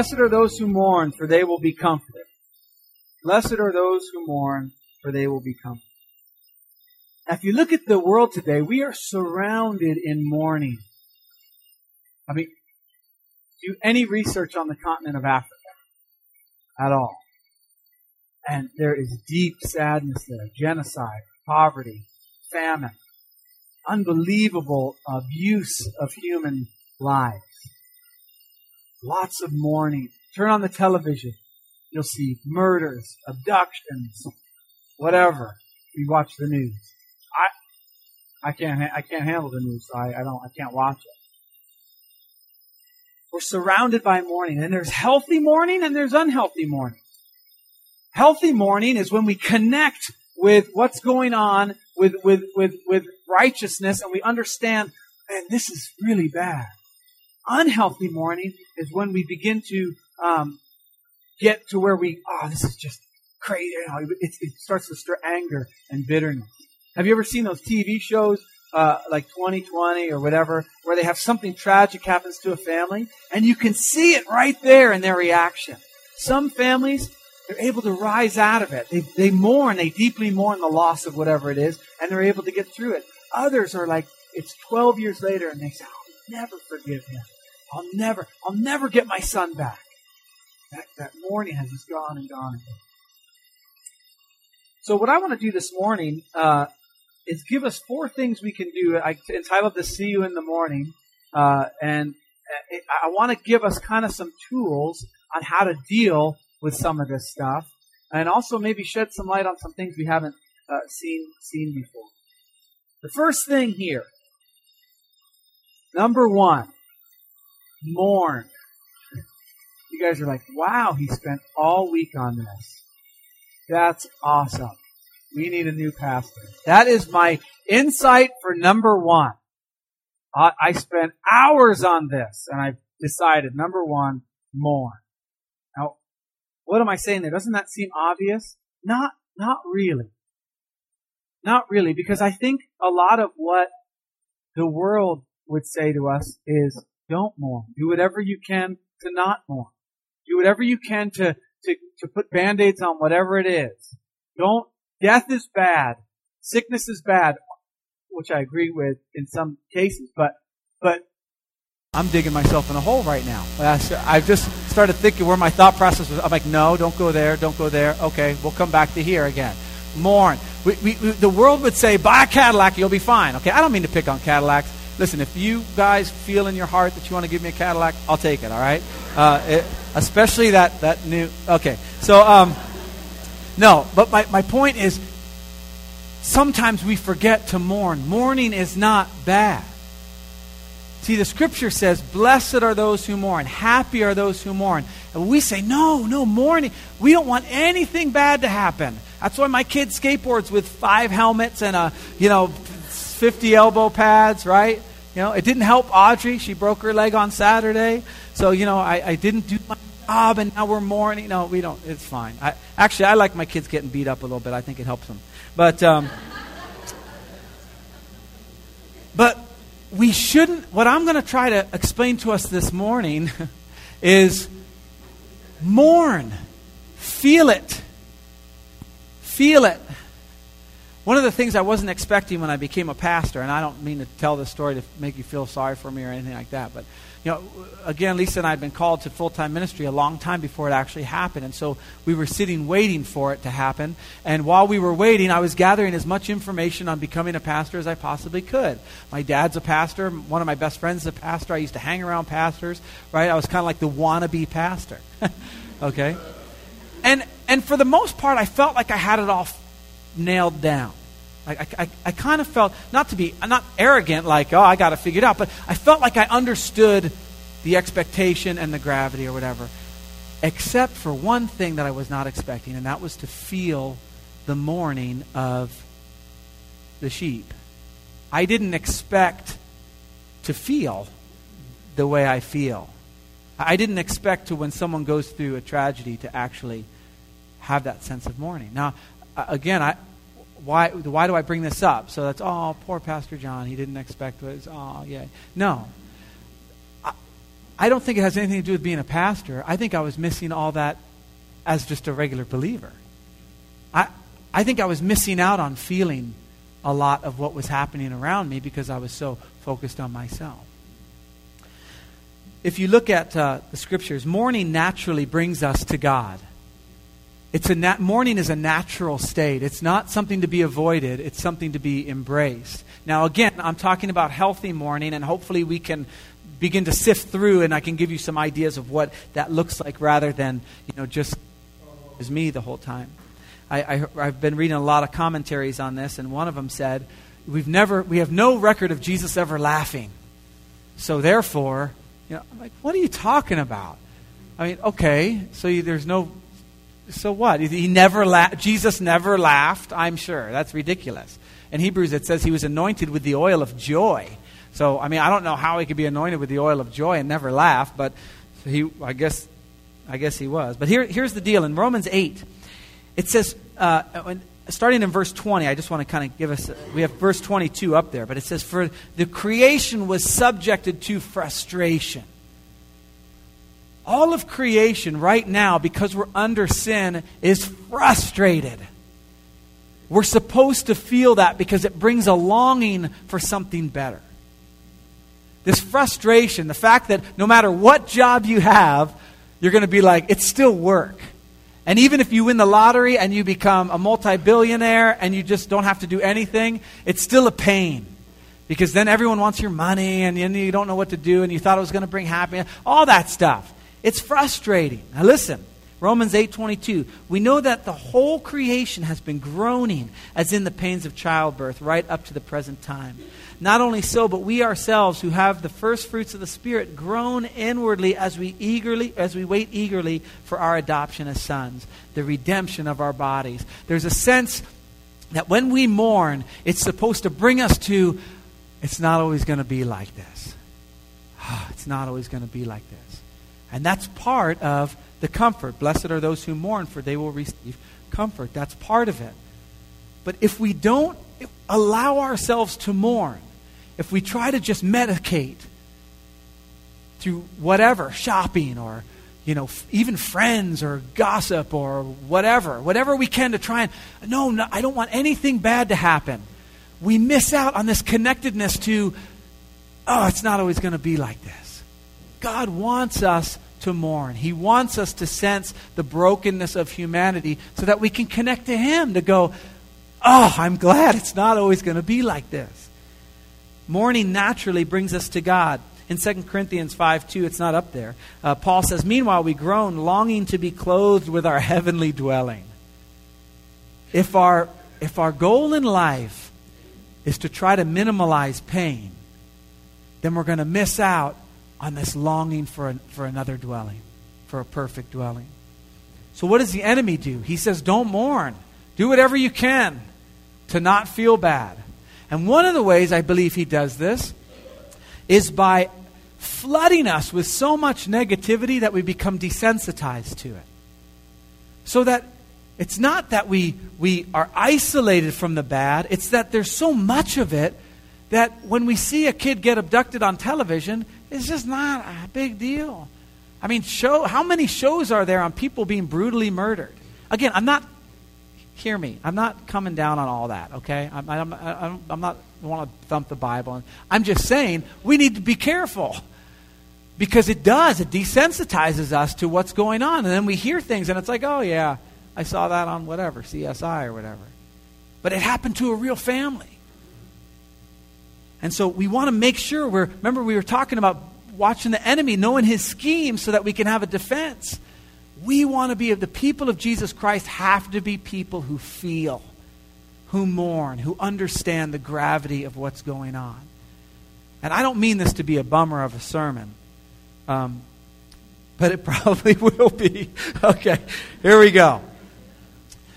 Blessed are those who mourn, for they will be comforted. Blessed are those who mourn, for they will be comforted. Now, if you look at the world today, we are surrounded in mourning. I mean, do any research on the continent of Africa at all. And there is deep sadness there, genocide, poverty, famine, unbelievable abuse of human lives. Lots of mourning. Turn on the television. You'll see murders, abductions, whatever. You watch the news. I, I can't, I can't handle the news. I, I don't, I can't watch it. We're surrounded by mourning and there's healthy mourning and there's unhealthy mourning. Healthy mourning is when we connect with what's going on with, with, with, with righteousness and we understand, man, this is really bad. Unhealthy mourning is when we begin to um, get to where we, oh, this is just crazy. You know, it, it starts to stir anger and bitterness. Have you ever seen those TV shows uh, like 2020 or whatever, where they have something tragic happens to a family, and you can see it right there in their reaction. Some families, they're able to rise out of it. They, they mourn, they deeply mourn the loss of whatever it is, and they're able to get through it. Others are like, it's 12 years later, and they say, I'll never forgive him. I'll never, I'll never get my son back. That, that mourning has just gone and gone. So what I want to do this morning, uh, is give us four things we can do. I entitled this "See You in the Morning," uh, and I want to give us kind of some tools on how to deal with some of this stuff, and also maybe shed some light on some things we haven't uh, seen seen before. The first thing here, number one, mourn. You guys are like, wow, he spent all week on this. That's awesome. We need a new pastor. That is my insight for number one. I, I spent hours on this and I've decided number one, more. Now, what am I saying there? Doesn't that seem obvious? Not, not really. Not really, because I think a lot of what the world would say to us is, don't mourn. Do whatever you can to not mourn. Do whatever you can to, to, to put band-aids on whatever it is. Don't Death is bad. Sickness is bad, which I agree with in some cases, but, but I'm digging myself in a hole right now. I've just started thinking where my thought process was. I'm like, no, don't go there, don't go there. Okay, we'll come back to here again. Mourn. We, we, we, the world would say, buy a Cadillac, you'll be fine. Okay, I don't mean to pick on Cadillacs. Listen, if you guys feel in your heart that you want to give me a Cadillac, I'll take it, all right? Uh, it, especially that, that new. Okay, so, um, no, but my, my point is sometimes we forget to mourn. Mourning is not bad. See, the scripture says, Blessed are those who mourn, happy are those who mourn. And we say, No, no, mourning. We don't want anything bad to happen. That's why my kid skateboards with five helmets and a, you know, 50 elbow pads, right? You know, it didn't help Audrey. She broke her leg on Saturday. So, you know, I, I didn't do my job and now we're mourning. No, we don't. It's fine. I, actually, I like my kids getting beat up a little bit. I think it helps them. But, um, but we shouldn't, what I'm going to try to explain to us this morning is mourn. Feel it. Feel it. One of the things I wasn't expecting when I became a pastor, and I don't mean to tell this story to make you feel sorry for me or anything like that, but you know, again, Lisa and I had been called to full time ministry a long time before it actually happened. And so we were sitting waiting for it to happen. And while we were waiting, I was gathering as much information on becoming a pastor as I possibly could. My dad's a pastor. One of my best friends is a pastor. I used to hang around pastors, right? I was kind of like the wannabe pastor. okay? And, and for the most part, I felt like I had it all nailed down. I, I, I kind of felt, not to be, not arrogant, like, oh, I got to figure it out, but I felt like I understood the expectation and the gravity or whatever, except for one thing that I was not expecting, and that was to feel the mourning of the sheep. I didn't expect to feel the way I feel. I didn't expect to, when someone goes through a tragedy, to actually have that sense of mourning. Now, again, I, why, why do I bring this up? So that's, oh, poor Pastor John. He didn't expect it. Oh, yeah. No. I, I don't think it has anything to do with being a pastor. I think I was missing all that as just a regular believer. I, I think I was missing out on feeling a lot of what was happening around me because I was so focused on myself. If you look at uh, the scriptures, mourning naturally brings us to God. It's a nat- mourning is a natural state. It's not something to be avoided, it's something to be embraced. Now, again, I'm talking about healthy mourning, and hopefully we can begin to sift through and I can give you some ideas of what that looks like rather than, you know, just as me the whole time. I, I, have been reading a lot of commentaries on this, and one of them said, "We've never, we have no record of Jesus ever laughing, so therefore, you know, I'm like, what are you talking about? I mean, okay, so you, there's no, so what? He never laughed. Jesus never laughed. I'm sure that's ridiculous. In Hebrews, it says he was anointed with the oil of joy. So, I mean, I don't know how he could be anointed with the oil of joy and never laugh, but he, I guess, I guess he was. But here, here's the deal. In Romans 8, it says, uh, starting in verse 20, I just want to kind of give us, we have verse 22 up there, but it says, For the creation was subjected to frustration. All of creation right now, because we're under sin, is frustrated. We're supposed to feel that because it brings a longing for something better. This frustration, the fact that no matter what job you have, you're going to be like, it's still work. And even if you win the lottery and you become a multi billionaire and you just don't have to do anything, it's still a pain. Because then everyone wants your money and you don't know what to do and you thought it was going to bring happiness. All that stuff. It's frustrating. Now listen, Romans 8:22. We know that the whole creation has been groaning as in the pains of childbirth right up to the present time. Not only so, but we ourselves who have the first fruits of the Spirit groan inwardly as we eagerly as we wait eagerly for our adoption as sons, the redemption of our bodies. There's a sense that when we mourn, it's supposed to bring us to it's not always going to be like this. It's not always going to be like this. And that's part of the comfort. Blessed are those who mourn, for they will receive comfort. That's part of it. But if we don't allow ourselves to mourn, if we try to just medicate through whatever, shopping or you know, even friends or gossip or whatever, whatever we can to try and, no, no, I don't want anything bad to happen. We miss out on this connectedness to, oh, it's not always going to be like this. God wants us to mourn. He wants us to sense the brokenness of humanity so that we can connect to Him, to go, oh, I'm glad it's not always going to be like this. Mourning naturally brings us to God. In 2 Corinthians 5 2, it's not up there. Uh, Paul says, Meanwhile, we groan, longing to be clothed with our heavenly dwelling. If our, if our goal in life is to try to minimize pain, then we're going to miss out on this longing for, a, for another dwelling, for a perfect dwelling. So, what does the enemy do? He says, Don't mourn. Do whatever you can to not feel bad. And one of the ways I believe he does this is by flooding us with so much negativity that we become desensitized to it. So that it's not that we, we are isolated from the bad, it's that there's so much of it that when we see a kid get abducted on television, it's just not a big deal. I mean, show how many shows are there on people being brutally murdered? Again, I'm not hear me. I'm not coming down on all that, okay? I'm, I'm, I'm, I'm not want to thump the Bible. I'm just saying we need to be careful because it does. It desensitizes us to what's going on. And then we hear things and it's like, oh, yeah, I saw that on whatever, CSI or whatever. But it happened to a real family. And so we want to make sure we're, remember, we were talking about watching the enemy, knowing his schemes so that we can have a defense. We want to be, of the people of Jesus Christ have to be people who feel, who mourn, who understand the gravity of what's going on. And I don't mean this to be a bummer of a sermon, um, but it probably will be. Okay, here we go.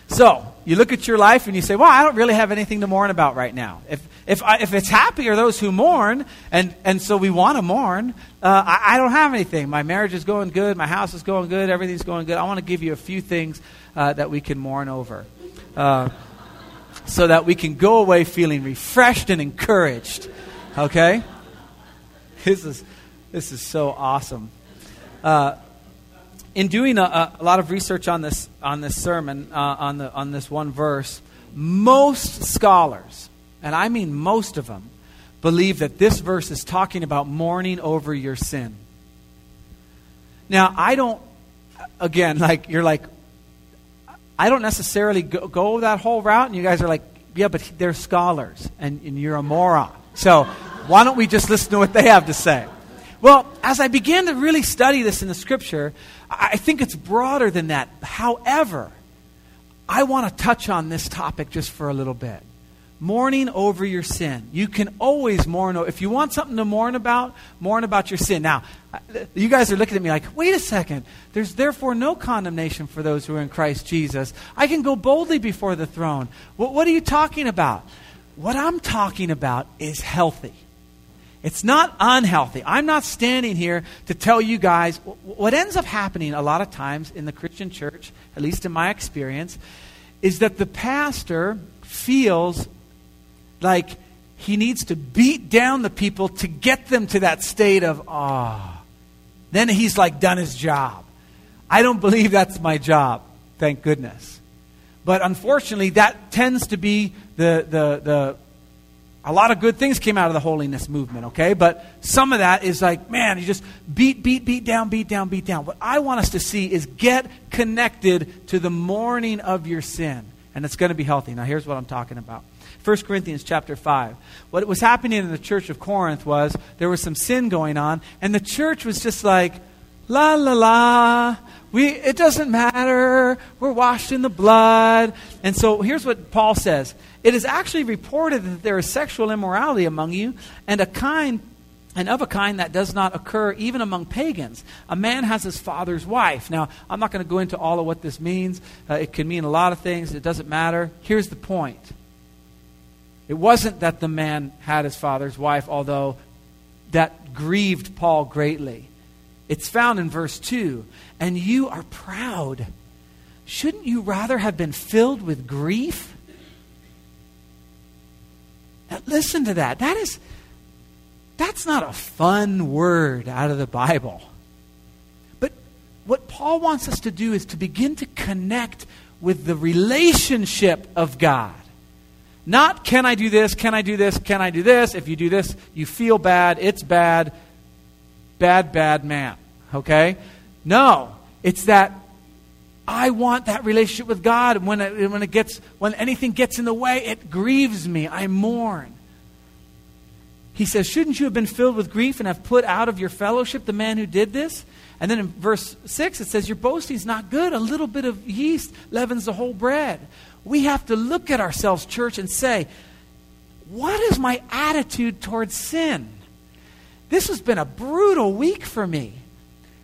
So, you look at your life and you say, well, I don't really have anything to mourn about right now. If, if, I, if it's happy are those who mourn, and, and so we want to mourn, uh, I, I, don't have anything. My marriage is going good. My house is going good. Everything's going good. I want to give you a few things uh, that we can mourn over. Uh, so that we can go away feeling refreshed and encouraged. Okay? This is, This is so awesome. Uh, in doing a, a, lot of research on this on this sermon uh, on the on this one verse, most scholars, and I mean most of them, believe that this verse is talking about mourning over your sin. Now, I don't. Again, like you're like, I don't necessarily go, go that whole route, and you guys are like, yeah, but they're scholars, and, and you're a moron. So why don't we just listen to what they have to say? Well, as I began to really study this in the scripture, I think it's broader than that. However, I want to touch on this topic just for a little bit. Mourning over your sin. You can always mourn. If you want something to mourn about, mourn about your sin. Now, uh, you guys are looking at me like, wait a second. There's therefore no condemnation for those who are in Christ Jesus. I can go boldly before the throne. What, what are you talking about? What I'm talking about is healthy. It's not unhealthy. I'm not standing here to tell you guys what ends up happening a lot of times in the Christian church, at least in my experience, is that the pastor feels like he needs to beat down the people to get them to that state of ah. Oh. Then he's like done his job. I don't believe that's my job, thank goodness. But unfortunately, that tends to be the, the, the a lot of good things came out of the holiness movement, okay? But some of that is like, man, you just beat, beat, beat down, beat down, beat down. What I want us to see is get connected to the mourning of your sin. And it's going to be healthy. Now, here's what I'm talking about. 1 Corinthians chapter 5. What was happening in the church of Corinth was there was some sin going on, and the church was just like, la la la, we, it doesn't matter. We're washed in the blood. And so here's what Paul says It is actually reported that there is sexual immorality among you, and a kind and of a kind that does not occur even among pagans. A man has his father's wife. Now, I'm not going to go into all of what this means. Uh, it can mean a lot of things. It doesn't matter. Here's the point it wasn't that the man had his father's wife, although that grieved Paul greatly. It's found in verse 2. And you are proud. Shouldn't you rather have been filled with grief? Now, listen to that. That is that's not a fun word out of the Bible. But what Paul wants us to do is to begin to connect with the relationship of God. Not can I do this, can I do this, can I do this? If you do this, you feel bad, it's bad, bad, bad man. Okay? No. It's that I want that relationship with God. When it, when it gets, when anything gets in the way, it grieves me. I mourn. He says, Shouldn't you have been filled with grief and have put out of your fellowship the man who did this? And then in verse 6, it says, Your boasting is not good. A little bit of yeast leavens the whole bread. We have to look at ourselves, church, and say, What is my attitude towards sin? This has been a brutal week for me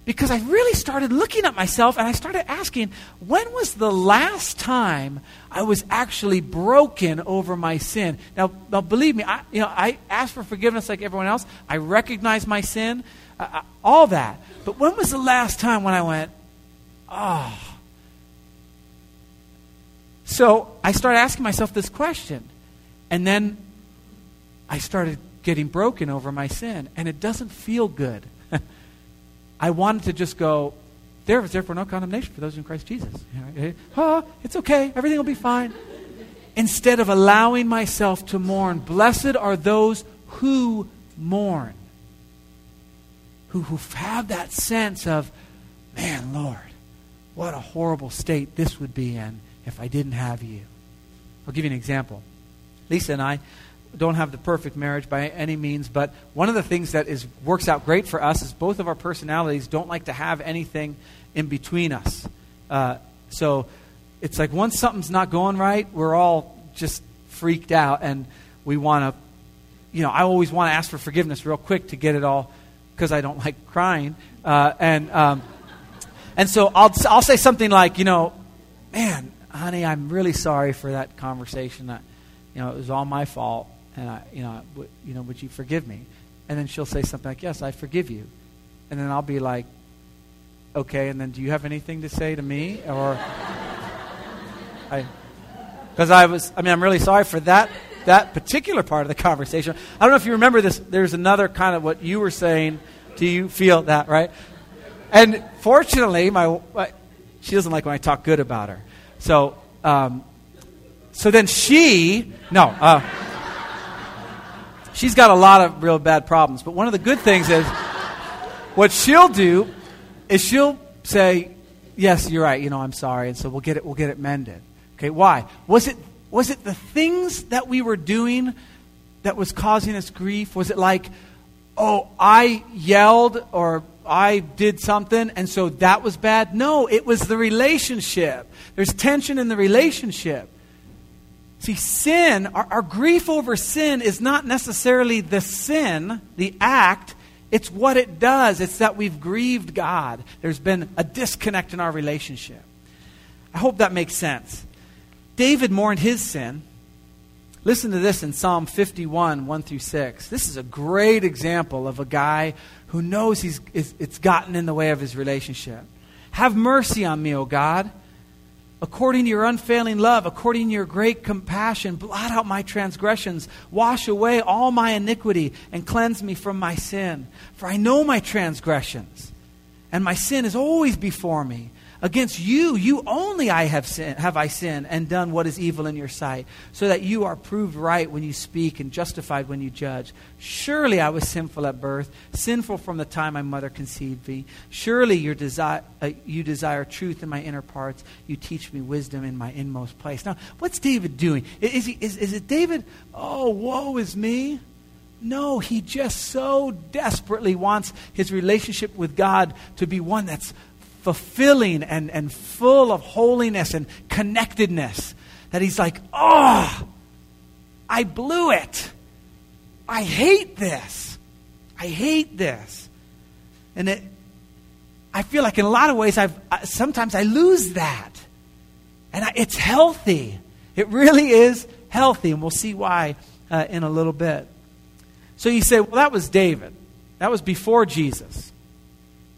because I really started looking at myself and I started asking, when was the last time I was actually broken over my sin? Now, now believe me, I, you know, I ask for forgiveness like everyone else. I recognize my sin, uh, uh all that. But when was the last time when I went, oh? So I started asking myself this question. And then I started getting broken over my sin. And it doesn't feel good. I wanted to just go, there is therefore no condemnation for those in Christ Jesus. Oh, it's okay. Everything will be fine. Instead of allowing myself to mourn, blessed are those who mourn, who, who have that sense of, man, Lord, what a horrible state this would be in if I didn't have you. I'll give you an example. Lisa and I, don't have the perfect marriage by any means, but one of the things that is works out great for us is both of our personalities don't like to have anything in between us. Uh, so it's like once something's not going right, we're all just freaked out, and we want to, you know, I always want to ask for forgiveness real quick to get it all because I don't like crying, uh, and um, and so I'll I'll say something like, you know, man, honey, I'm really sorry for that conversation. That you know, it was all my fault and I, you know, w- you know, would you forgive me? And then she'll say something like, yes, I forgive you. And then I'll be like, okay. And then do you have anything to say to me? Or I, because I was, I mean, I'm really sorry for that that particular part of the conversation. I don't know if you remember this. There's another kind of what you were saying Do you feel that, right? And fortunately, my, my she doesn't like when I talk good about her. So, um, so then she, no, uh, she's got a lot of real bad problems. But one of the good things is, what she'll do is she'll say, "Yes, you're right. You know, I'm sorry," and so we'll get it. We'll get it mended. Okay, why? Was it was it the things that we were doing that was causing us grief? Was it like, oh, I yelled or I did something and so that was bad? No, it was the relationship. There's tension in the relationship. See, sin, our, our, grief over sin is not necessarily the sin, the act, it's what it does. It's that we've grieved God. There's been a disconnect in our relationship. I hope that makes sense. David mourned his sin. Listen to this in Psalm 51, 1 through 6. This is a great example of a guy who knows he's, it's gotten in the way of his relationship. Have mercy on me, O God. According to your unfailing love, according to your great compassion, blot out my transgressions, wash away all my iniquity, and cleanse me from my sin. For I know my transgressions, and my sin is always before me. Against you, you only I have, sin, have I sinned and done what is evil in your sight, so that you are proved right when you speak and justified when you judge. Surely I was sinful at birth, sinful from the time my mother conceived me. Surely your desi- uh, you desire truth in my inner parts. You teach me wisdom in my inmost place. Now, what's David doing? Is, he, is, is it David, oh, woe is me? No, he just so desperately wants his relationship with God to be one that's fulfilling and, and full of holiness and connectedness that he's like, oh, I blew it. I hate this. I hate this. And it, I feel like in a lot of ways, I've, sometimes I lose that. And I, it's healthy. It really is healthy. And we'll see why uh, in a little bit. So you say, well, that was David. That was before Jesus.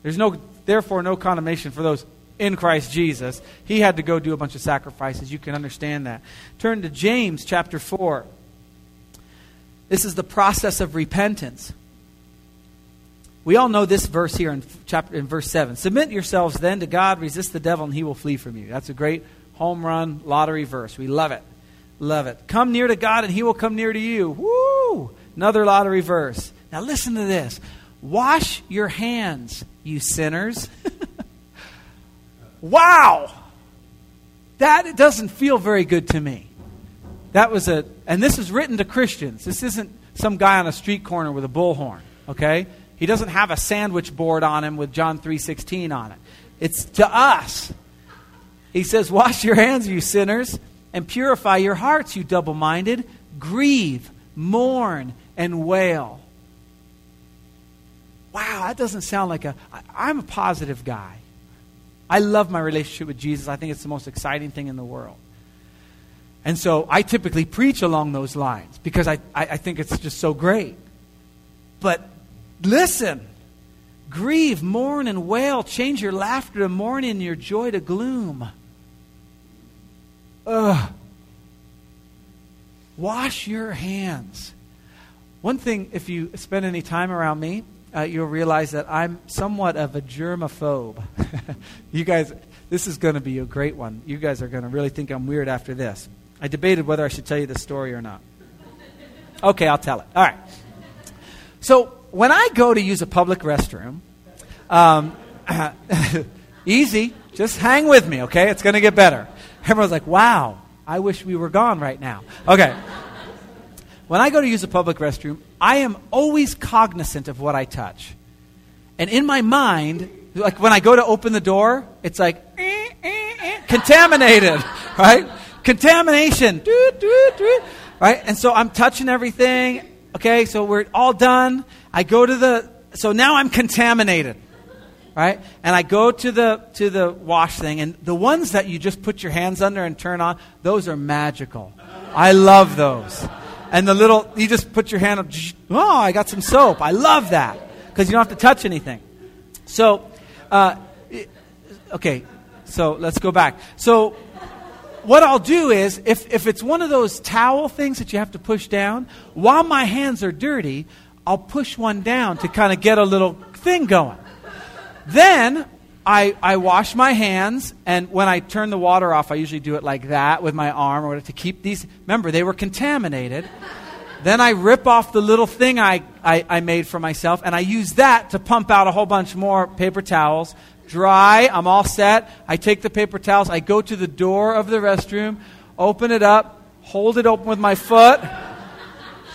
There's no therefore no condemnation for those in Christ Jesus. He had to go do a bunch of sacrifices. You can understand that. Turn to James chapter 4. This is the process of repentance. We all know this verse here in chapter in verse 7. Submit yourselves then to God, resist the devil and he will flee from you. That's a great home run lottery verse. We love it. Love it. Come near to God and he will come near to you. Woo! Another lottery verse. Now listen to this. Wash your hands, you sinners. wow! That doesn't feel very good to me. That was a, and this is written to Christians. This isn't some guy on a street corner with a bullhorn, okay? He doesn't have a sandwich board on him with John 3:16 on it. It's to us. He says, "Wash your hands, you sinners, and purify your hearts, you double-minded. Grieve, mourn, and wail." Wow, that doesn't sound like a. I, I'm a positive guy. I love my relationship with Jesus. I think it's the most exciting thing in the world. And so I typically preach along those lines because I, I, I think it's just so great. But listen, grieve, mourn, and wail. Change your laughter to mourning your joy to gloom. Ugh. Wash your hands. One thing, if you spend any time around me, uh, you'll realize that I'm somewhat of a germaphobe. you guys, this is going to be a great one. You guys are going to really think I'm weird after this. I debated whether I should tell you the story or not. Okay, I'll tell it. All right. So when I go to use a public restroom, um, easy, just hang with me, okay? It's going to get better. Everyone's like, wow, I wish we were gone right now. Okay. When I go to use a public restroom, I am always cognizant of what I touch. And in my mind, like when I go to open the door, it's like, eh, eh, eh, contaminated, right? Contamination, right? And so I'm touching everything. Okay, so we're all done. I go to the, so now I'm contaminated, right? And I go to the to the wash thing, and the ones that you just put your hands under and turn on, those are magical. I love those. And the little, you just put your hand up, oh, I got some soap. I love that because you don't have to touch anything. So, uh, okay, so let's go back. So, what I'll do is, if, if it's one of those towel things that you have to push down, while my hands are dirty, I'll push one down to kind of get a little thing going. Then I, I wash my hands, and when I turn the water off, I usually do it like that with my arm or to keep these. Remember, they were contaminated. then I rip off the little thing I, I, I made for myself, and I use that to pump out a whole bunch more paper towels. Dry, I'm all set. I take the paper towels, I go to the door of the restroom, open it up, hold it open with my foot.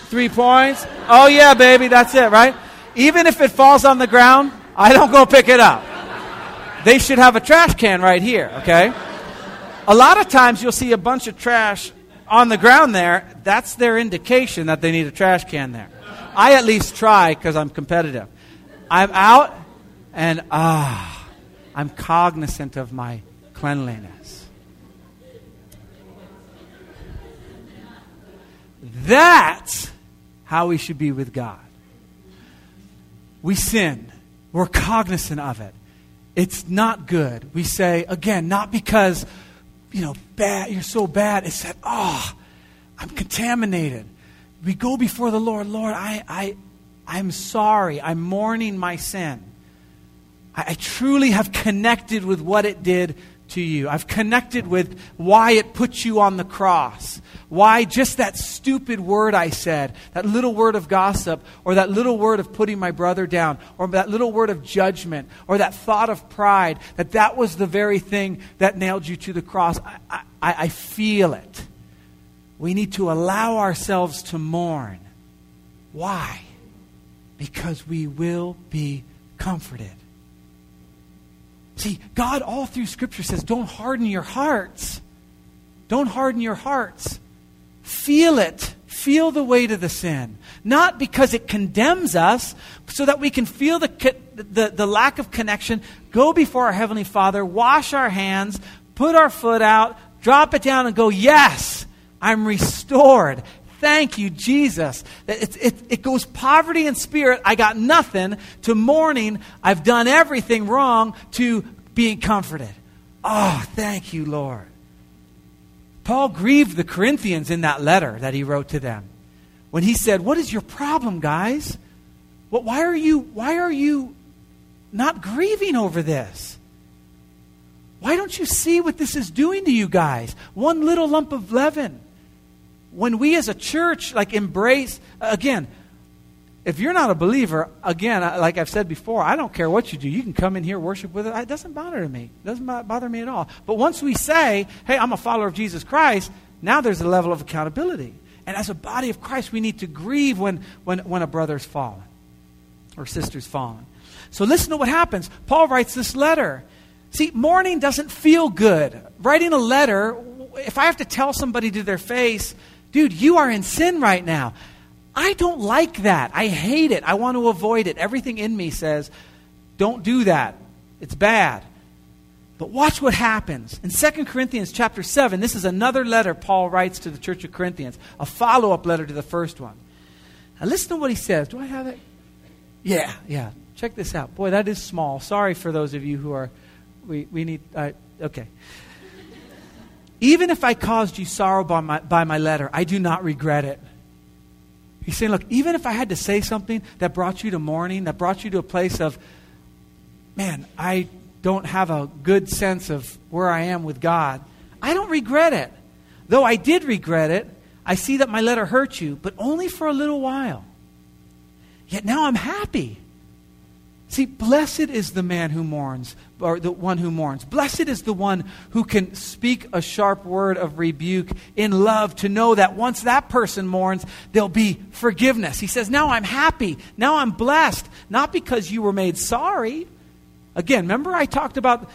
Three points. Oh, yeah, baby, that's it, right? Even if it falls on the ground, I don't go pick it up. They should have a trash can right here, okay? A lot of times you'll see a bunch of trash on the ground there. That's their indication that they need a trash can there. I at least try because I'm competitive. I'm out and ah, I'm cognizant of my cleanliness. That's how we should be with God. We sin. We're cognizant of it it's not good. We say, again, not because, you know, bad, you're so bad. It's that, oh, I'm contaminated. We go before the Lord, Lord, I, I, I'm sorry. I'm mourning my sin. I, I truly have connected with what it did to you. I've connected with why it put you on the cross. Why just that stupid word I said, that little word of gossip, or that little word of putting my brother down, or that little word of judgment, or that thought of pride, that that was the very thing that nailed you to the cross. I, I, I feel it. We need to allow ourselves to mourn. Why? Because we will be comforted. See, God all through Scripture says, don't harden your hearts. Don't harden your hearts. Feel it. Feel the weight of the sin. Not because it condemns us, so that we can feel the, the, the lack of connection, go before our Heavenly Father, wash our hands, put our foot out, drop it down, and go, Yes, I'm restored. Thank you, Jesus. It, it, it, goes poverty in spirit, I got nothing, to mourning, I've done everything wrong, to being comforted. Oh, thank you, Lord. Paul grieved the Corinthians in that letter that he wrote to them when he said, What is your problem, guys? What, why, are you, why are you not grieving over this? Why don't you see what this is doing to you guys? One little lump of leaven. When we as a church like embrace again, if you're not a believer, again, like I've said before, I don't care what you do. You can come in here, worship with it. It doesn't bother me. It doesn't bother me at all. But once we say, hey, I'm a follower of Jesus Christ, now there's a level of accountability. And as a body of Christ, we need to grieve when, when, when a brother's fallen or sister's fallen. So listen to what happens. Paul writes this letter. See, mourning doesn't feel good. Writing a letter, if I have to tell somebody to their face, dude, you are in sin right now. I don't like that. I hate it. I want to avoid it. Everything in me says, don't do that. It's bad. But watch what happens. In 2 Corinthians chapter 7, this is another letter Paul writes to the church of Corinthians, a follow up letter to the first one. Now listen to what he says. Do I have it? Yeah, yeah. Check this out. Boy, that is small. Sorry for those of you who are, we, we need, uh, okay. Even if I caused you sorrow by my, by my letter, I do not regret it. He's saying, look, even if I had to say something that brought you to mourning, that brought you to a place of, man, I don't have a good sense of where I am with God, I don't regret it. Though I did regret it, I see that my letter hurt you, but only for a little while. Yet now I'm happy See, blessed is the man who mourns, or the one who mourns. Blessed is the one who can speak a sharp word of rebuke in love to know that once that person mourns, there'll be forgiveness. He says, Now I'm happy. Now I'm blessed. Not because you were made sorry. Again, remember I talked about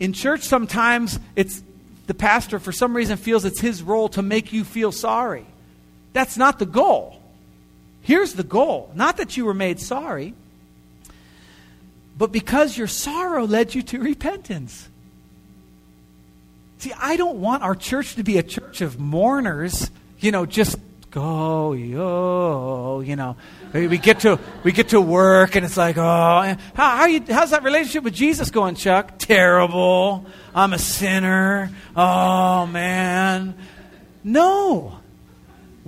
in church sometimes it's the pastor, for some reason, feels it's his role to make you feel sorry. That's not the goal. Here's the goal not that you were made sorry, but because your sorrow led you to repentance. See, I don't want our church to be a church of mourners, you know, just go, yo, you know. We get to we get to work and it's like, oh, how, how you, how's that relationship with Jesus going, Chuck? Terrible. I'm a sinner. Oh man. No.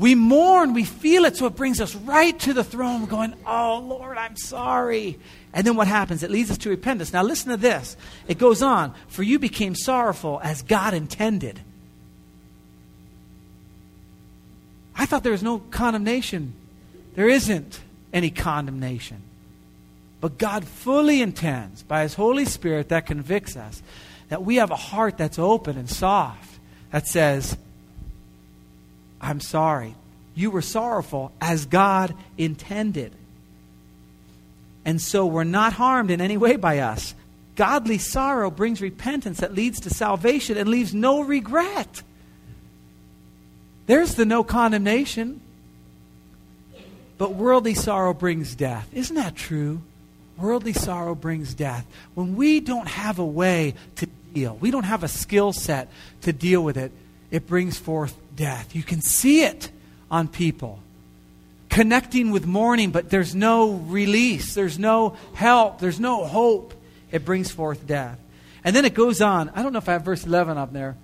We mourn, we feel it, so it brings us right to the throne, going, Oh, Lord, I'm sorry. And then what happens? It leads us to repentance. Now, listen to this. It goes on For you became sorrowful as God intended. I thought there was no condemnation. There isn't any condemnation. But God fully intends, by His Holy Spirit that convicts us, that we have a heart that's open and soft that says, I'm sorry. You were sorrowful as God intended. And so we're not harmed in any way by us. Godly sorrow brings repentance that leads to salvation and leaves no regret. There's the no condemnation. But worldly sorrow brings death. Isn't that true? Worldly sorrow brings death. When we don't have a way to deal, we don't have a skill set to deal with it, it brings forth death. You can see it on people. Connecting with mourning, but there's no release, there's no help, there's no hope. It brings forth death. And then it goes on. I don't know if I have verse 11 up there.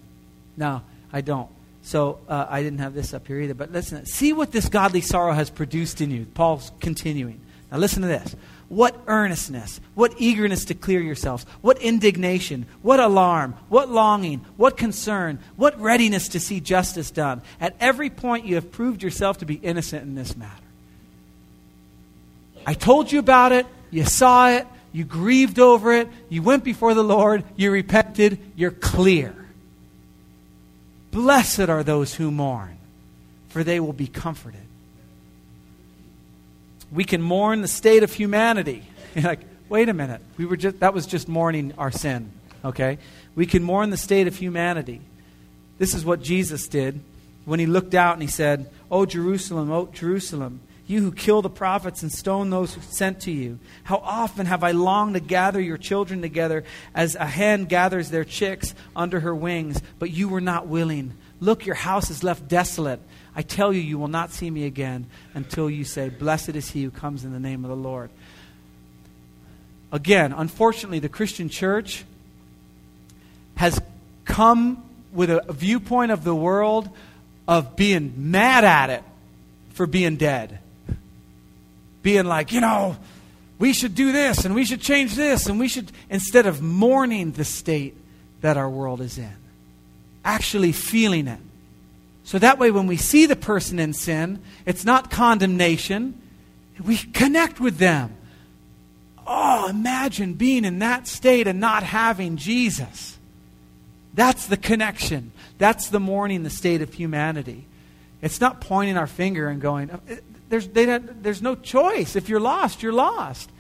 No, I don't. So uh, I didn't have this up here either. But listen, see what this godly sorrow has produced in you. Paul's continuing. Now listen to this. What earnestness, what eagerness to clear yourselves, what indignation, what alarm, what longing, what concern, what readiness to see justice done. At every point, you have proved yourself to be innocent in this matter. I told you about it, you saw it, you grieved over it, you went before the Lord, you repented, you're clear. Blessed are those who mourn, for they will be comforted we can mourn the state of humanity. You're like, wait a minute. We were just, that was just mourning our sin, okay? We can mourn the state of humanity. This is what Jesus did when he looked out and he said, Oh, Jerusalem, oh, Jerusalem, you who kill the prophets and stone those who sent to you. How often have I longed to gather your children together as a hen gathers their chicks under her wings, but you were not willing. Look, your house is left desolate. I tell you, you will not see me again until you say, Blessed is he who comes in the name of the Lord. Again, unfortunately, the Christian church has come with a viewpoint of the world of being mad at it for being dead. Being like, you know, we should do this and we should change this and we should, instead of mourning the state that our world is in, actually feeling it so that way, when we see the person in sin, it's not condemnation. We connect with them. Oh, imagine being in that state and not having Jesus. That's the connection. That's the mourning the state of humanity. It's not pointing our finger and going, uh, there's, there's no choice. If you're lost, you're lost.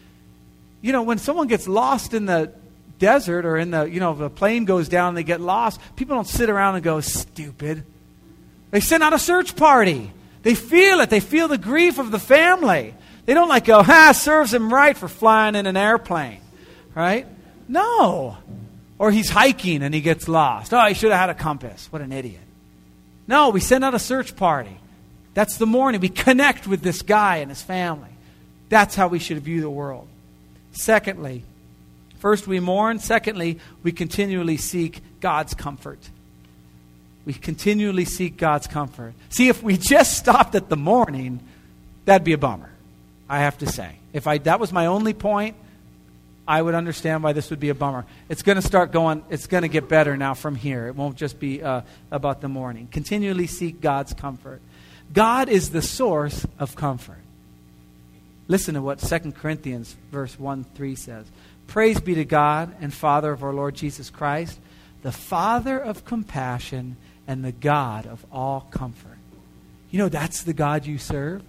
You know, when someone gets lost in the desert or in the, you know, a plane goes down and they get lost, people don't sit around and go, stupid. They send out a search party. They feel it. They feel the grief of the family. They don't like go, ha, serves him right for flying in an airplane. Right? No. Or he's hiking and he gets lost. Oh, he should have had a compass. What an idiot. No, we send out a search party. That's the mourning. We connect with this guy and his family. That's how we should view the world. Secondly, first we mourn. Secondly, we continually seek God's comfort. We continually seek God's comfort. See, if we just stopped at the mourning, that'd be a bummer, I have to say. If I, that was my only point, I would understand why this would be a bummer. It's going to start going, it's going to get better now from here. It won't just be uh, about the mourning. Continually seek God's comfort. God is the source of comfort. Listen to what 2 Corinthians verse 1 3 says. Praise be to God and Father of our Lord Jesus Christ, the Father of compassion and the God of all comfort. You know, that's the God you serve.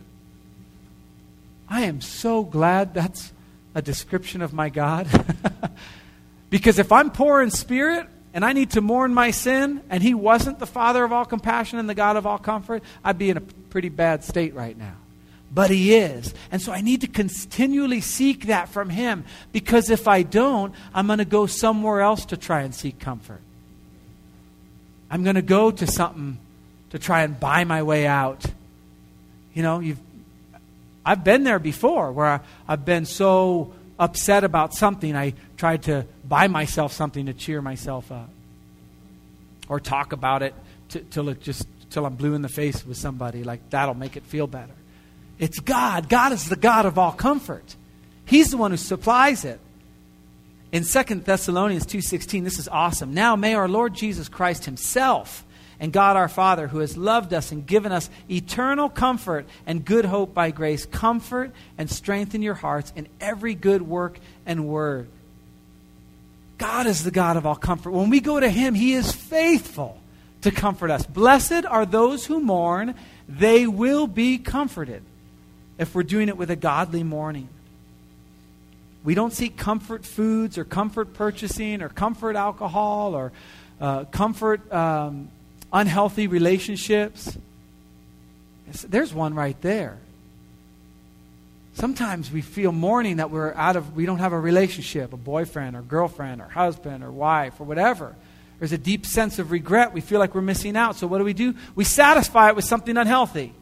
I am so glad that's a description of my God. because if I'm poor in spirit and I need to mourn my sin, and He wasn't the Father of all compassion and the God of all comfort, I'd be in a pretty bad state right now. But He is. And so I need to continually seek that from Him because if I don't, I'm going to go somewhere else to try and seek comfort. I'm going to go to something to try and buy my way out. You know, you've, I've been there before where I, I've been so upset about something, I tried to buy myself something to cheer myself up or talk about it till it just till I'm blue in the face with somebody. Like that'll make it feel better. It's God. God is the God of all comfort. He's the one who supplies it. In 2 Thessalonians 2:16, this is awesome. Now may our Lord Jesus Christ himself and God our Father, who has loved us and given us eternal comfort and good hope by grace, comfort and strengthen your hearts in every good work and word. God is the God of all comfort. When we go to Him, He is faithful to comfort us. Blessed are those who mourn, they will be comforted if we're doing it with a godly mourning. We don't seek comfort foods or comfort purchasing or comfort alcohol or uh, comfort um, unhealthy relationships. There's one right there. Sometimes we feel mourning that we're out of, we don't have a relationship, a boyfriend or girlfriend or husband or wife or whatever. There's a deep sense of regret. We feel like we're missing out. So what do we do? We satisfy it with something unhealthy.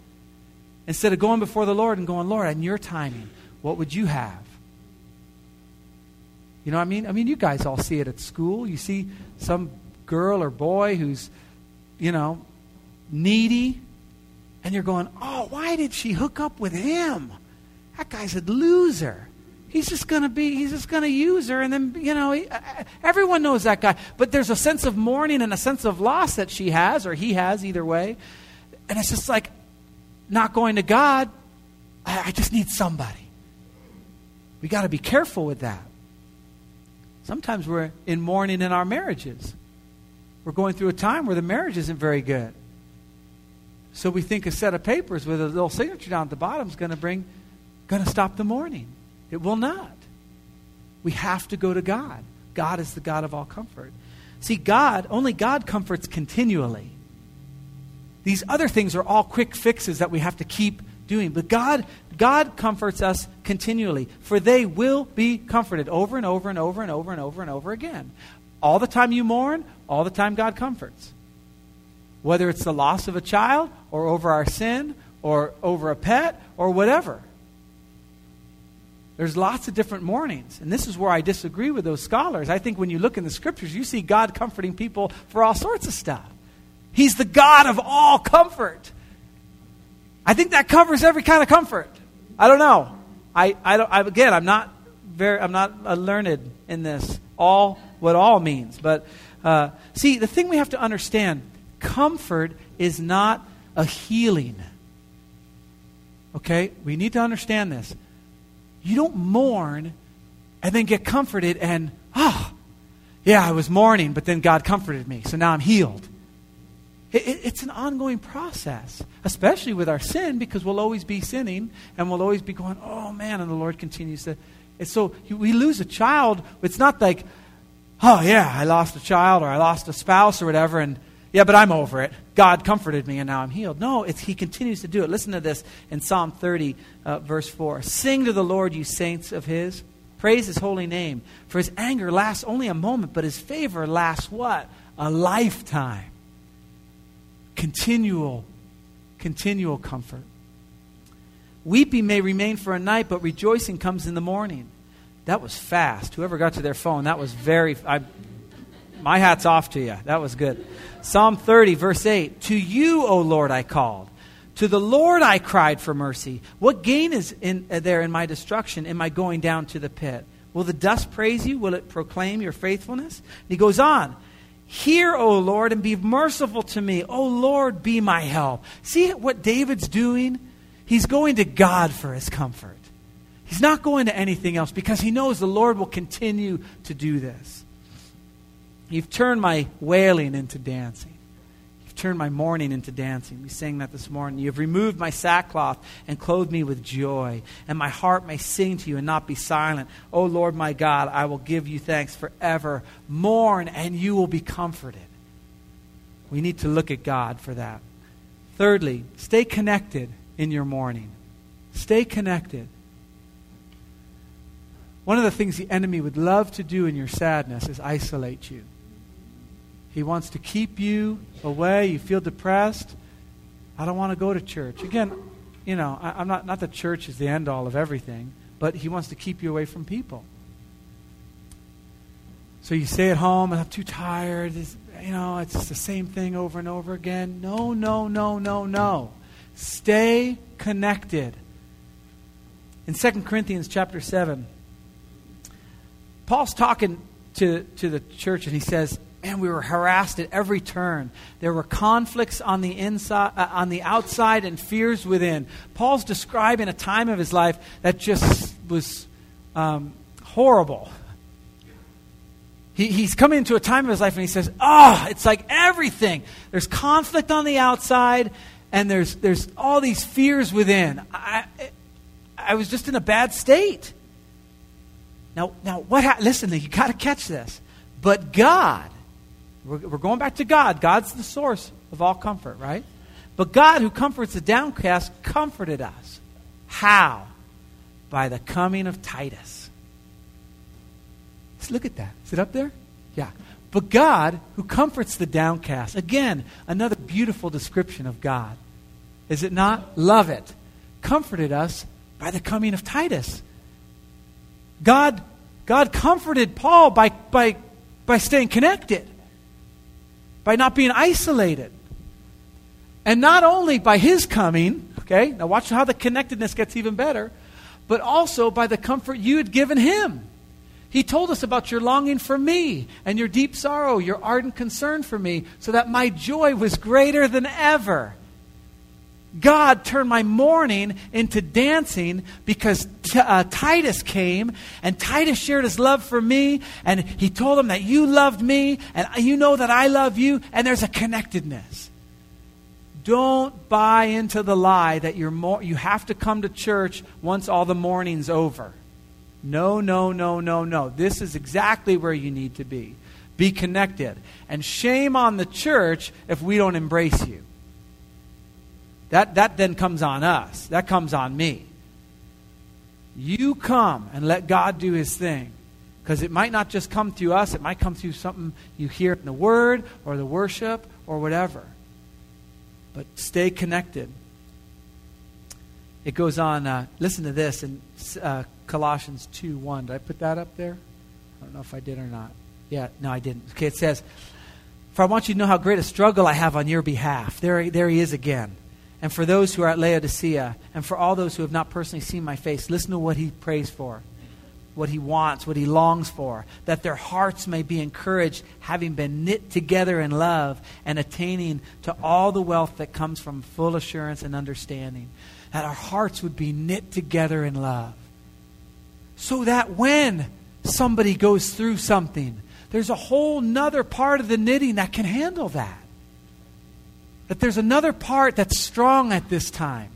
Instead of going before the Lord and going, Lord, in your timing, what would you have? You know what I mean? I mean, you guys all see it at school. You see some girl or boy who's you know, needy, and you're going, oh, why did she hook up with him? That guy's a loser. He's just going to be, he's just going to use her. And then, you know, he, uh, everyone knows that guy. But there's a sense of mourning and a sense of loss that she has, or he has, either way. And it's just like not going to God. I, I just need somebody. We got to be careful with that. Sometimes we're in mourning in our marriages. We're going through a time where the marriage isn't very good. So we think a set of papers with a little signature down at the bottom is going to bring, going to stop the mourning. It will not. We have to go to God. God is the God of all comfort. See, God, only God comforts continually. These other things are all quick fixes that we have to keep doing. But God, God comforts us continually, for they will be comforted over and over and over and over and over and over again. All the time you mourn, all the time God comforts. Whether it's the loss of a child, or over our sin, or over a pet, or whatever. There's lots of different mournings. And this is where I disagree with those scholars. I think when you look in the scriptures, you see God comforting people for all sorts of stuff. He's the God of all comfort. I think that covers every kind of comfort. I don't know. I, I don't, I, again, I'm not very, I'm not learned in this all what all means. But uh, see, the thing we have to understand comfort is not a healing. Okay? We need to understand this. You don't mourn and then get comforted and, ah, oh, yeah, I was mourning, but then God comforted me, so now I'm healed. It, it, it's an ongoing process, especially with our sin, because we'll always be sinning and we'll always be going, oh man, and the Lord continues to. And so we lose a child. It's not like, oh, yeah, I lost a child or I lost a spouse or whatever, and yeah, but I'm over it. God comforted me and now I'm healed. No, it's, He continues to do it. Listen to this in Psalm 30, uh, verse 4. Sing to the Lord, you saints of His. Praise His holy name. For His anger lasts only a moment, but His favor lasts what? A lifetime. Continual, continual comfort. Weeping may remain for a night, but rejoicing comes in the morning. That was fast. Whoever got to their phone, that was very. I, my hat's off to you. That was good. Psalm 30, verse 8 To you, O Lord, I called. To the Lord I cried for mercy. What gain is in, uh, there in my destruction, in my going down to the pit? Will the dust praise you? Will it proclaim your faithfulness? And he goes on. Hear, O Lord, and be merciful to me. O Lord, be my help. See what David's doing? He's going to God for his comfort. He's not going to anything else because he knows the Lord will continue to do this. You've turned my wailing into dancing. You've turned my mourning into dancing. We sang that this morning. You've removed my sackcloth and clothed me with joy, and my heart may sing to you and not be silent. O Lord my God, I will give you thanks forever. Mourn, and you will be comforted. We need to look at God for that. Thirdly, stay connected in your mourning. Stay connected. One of the things the enemy would love to do in your sadness is isolate you. He wants to keep you away. You feel depressed. I don't want to go to church. Again, you know, I, am not, not that church is the end all of everything, but he wants to keep you away from people. So you stay at home and I'm too tired. you know, it's the same thing over and over again. No, no, no, no, no. Stay connected. In 2 Corinthians chapter 7, Paul's talking to, to the church and he says, Man, we were harassed at every turn. There were conflicts on the inside, uh, on the outside, and fears within. Paul's describing a time of his life that just was um, horrible. He, he's coming into a time of his life and he says, Oh, it's like everything. There's conflict on the outside, and there's, there's all these fears within. I, I was just in a bad state. Now, now what ha- listen, you got to catch this. But God, we're, we're going back to God. God's the source of all comfort, right? But God, who comforts the downcast, comforted us. How? By the coming of Titus. Look at that. Is it up there? Yeah. But God, who comforts the downcast. Again, another beautiful description of God. Is it not? Love it. Comforted us by the coming of Titus. God, God comforted Paul by, by, by staying connected, by not being isolated. And not only by his coming, okay, now watch how the connectedness gets even better, but also by the comfort you had given him. He told us about your longing for me and your deep sorrow, your ardent concern for me, so that my joy was greater than ever. God turned my mourning into dancing because t- uh, Titus came and Titus shared his love for me and he told him that you loved me and you know that I love you and there's a connectedness. Don't buy into the lie that you're you have to come to church once all the mourning's over. No, no, no, no, no. This is exactly where you need to be. Be connected. And shame on the church if we don't embrace you. That, that then comes on us. That comes on me. You come and let God do his thing. Because it might not just come through us, it might come through something you hear in the Word or the worship or whatever. But stay connected. It goes on, uh, listen to this in uh, Colossians 2 1. Did I put that up there? I don't know if I did or not. Yeah, no, I didn't. Okay, it says, For I want you to know how great a struggle I have on your behalf. There, there he is again and for those who are at Laodicea, and for all those who have not personally seen my face, listen to what he prays for, what he wants, what he longs for, that their hearts may be encouraged, having been knit together in love, and attaining to all the wealth that comes from full assurance and understanding. That our hearts would be knit together in love. So that when somebody goes through something, there's a whole nother part of the knitting that can handle that. That there's another part that's strong at this time.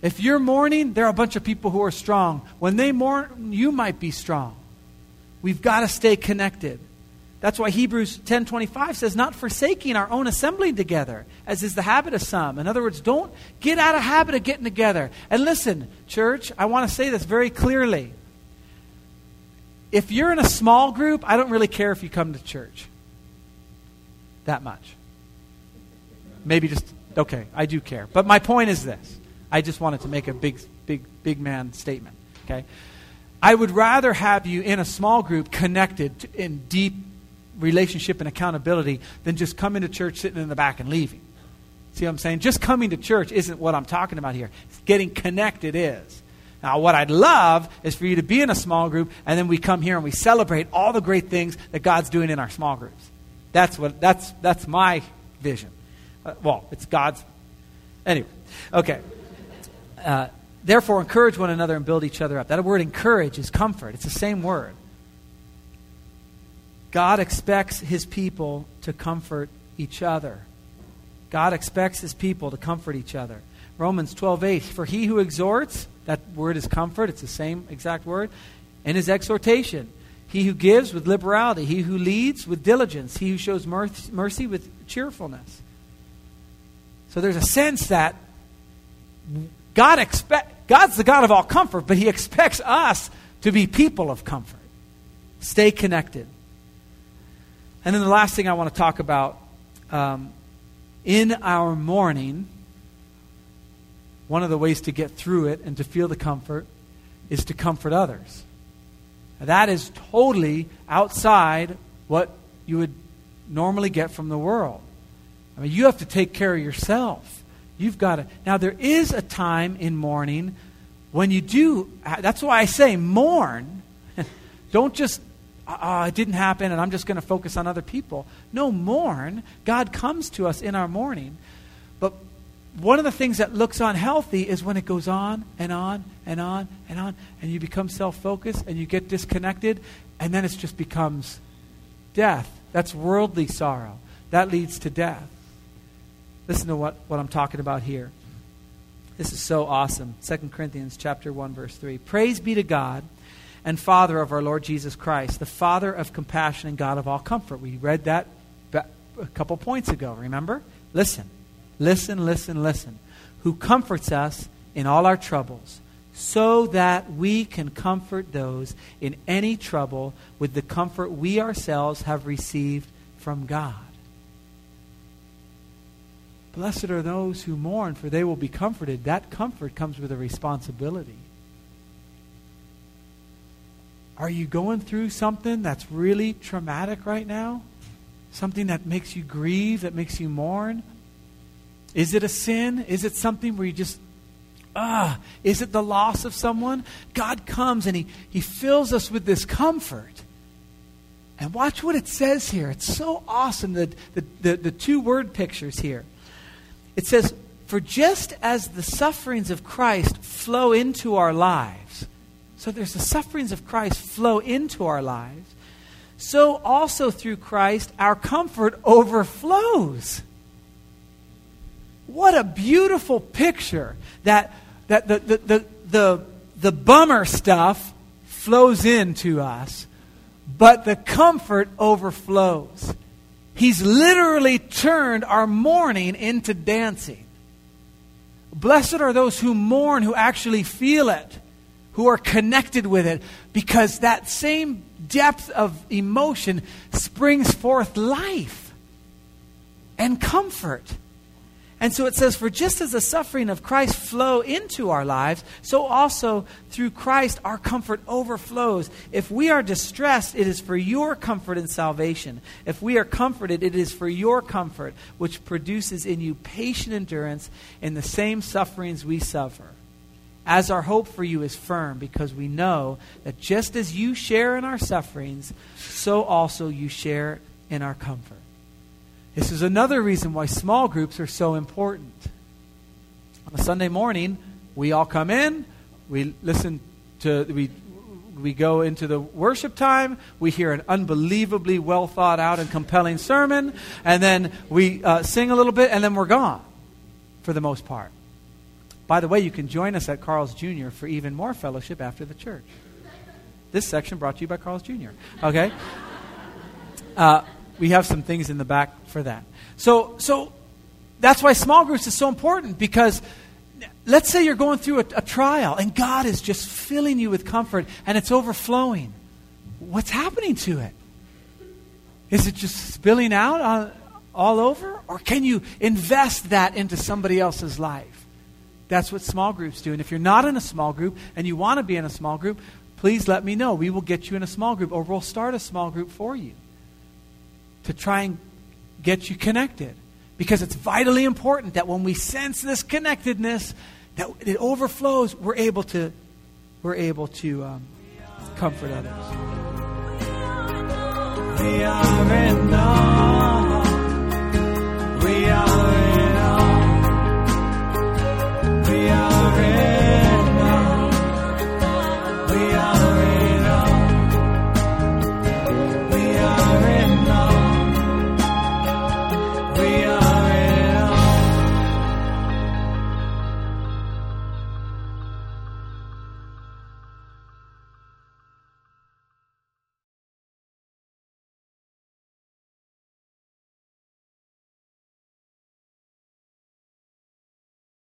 If you're mourning, there are a bunch of people who are strong. When they mourn, you might be strong. We've got to stay connected. That's why Hebrews 10:25 says not forsaking our own assembling together as is the habit of some. In other words, don't get out of habit of getting together. And listen, church, I want to say this very clearly. If you're in a small group, I don't really care if you come to church. That much. Maybe just, okay, I do care. But my point is this I just wanted to make a big, big, big man statement, okay? I would rather have you in a small group connected in deep relationship and accountability than just coming to church, sitting in the back, and leaving. See what I'm saying? Just coming to church isn't what I'm talking about here. Getting connected is. Now, what I'd love is for you to be in a small group, and then we come here and we celebrate all the great things that God's doing in our small groups. That's what that's that's my vision. Uh, well, it's God's. Anyway, okay. Uh, Therefore, encourage one another and build each other up. That word encourage is comfort, it's the same word. God expects his people to comfort each other. God expects his people to comfort each other. Romans 12, 8. For he who exhorts, that word is comfort, it's the same exact word, in his exhortation. He who gives with liberality, he who leads with diligence, he who shows mercy with cheerfulness. So there's a sense that God expect God's the God of all comfort, but He expects us to be people of comfort. Stay connected. And then the last thing I want to talk about um, in our mourning, one of the ways to get through it and to feel the comfort is to comfort others. Now, that is totally outside what you would normally get from the world. I mean, you have to take care of yourself. You've got to. Now, there is a time in mourning when you do. Uh, that's why I say mourn. Don't just, uh, oh, it didn't happen and I'm just going to focus on other people. No, mourn. God comes to us in our mourning. But one of the things that looks unhealthy is when it goes on and on and on and on, and you become self focused and you get disconnected, and then it just becomes death. That's worldly sorrow. That leads to death. Listen to what, what I'm talking about here. This is so awesome. 2 Corinthians chapter 1 verse 3. Praise be to God and Father of our Lord Jesus Christ, the Father of compassion and God of all comfort. We read that a couple points ago, remember? Listen. Listen, listen, listen. Who comforts us in all our troubles, so that we can comfort those in any trouble with the comfort we ourselves have received from God. Blessed are those who mourn, for they will be comforted. That comfort comes with a responsibility. Are you going through something that's really traumatic right now? Something that makes you grieve, that makes you mourn? Is it a sin? Is it something where you just, ah, is it the loss of someone? God comes and he, he fills us with this comfort. And watch what it says here. It's so awesome, the, the, the, the two word pictures here. It says, For just as the sufferings of Christ flow into our lives, so there's the sufferings of Christ flow into our lives, so also through Christ our comfort overflows. What a beautiful picture that, that the, the, the, the, the bummer stuff flows into us, but the comfort overflows. He's literally turned our mourning into dancing. Blessed are those who mourn, who actually feel it, who are connected with it, because that same depth of emotion springs forth life and comfort. And so it says, For just as the suffering of Christ flow into our lives, so also through Christ our comfort overflows. If we are distressed, it is for your comfort and salvation. If we are comforted, it is for your comfort, which produces in you patient endurance in the same sufferings we suffer. As our hope for you is firm, because we know that just as you share in our sufferings, so also you share in our comfort. This is another reason why small groups are so important. On a Sunday morning, we all come in, we listen to, we, we go into the worship time, we hear an unbelievably well thought out and compelling sermon, and then we uh, sing a little bit, and then we're gone for the most part. By the way, you can join us at Carl's Jr. for even more fellowship after the church. This section brought to you by Carl's Jr. Okay? Uh, we have some things in the back for that. So, so that's why small groups is so important because let's say you're going through a, a, trial and God is just filling you with comfort and it's overflowing. What's happening to it? Is it just spilling out on, all over? Or can you invest that into somebody else's life? That's what small groups do. And if you're not in a small group and you want to be in a small group, please let me know. We will get you in a small group or we'll start a small group for you to try and get you connected. Because it's vitally important that when we sense this connectedness, that it overflows, we're able to, we're able to um, comfort others. We are. We are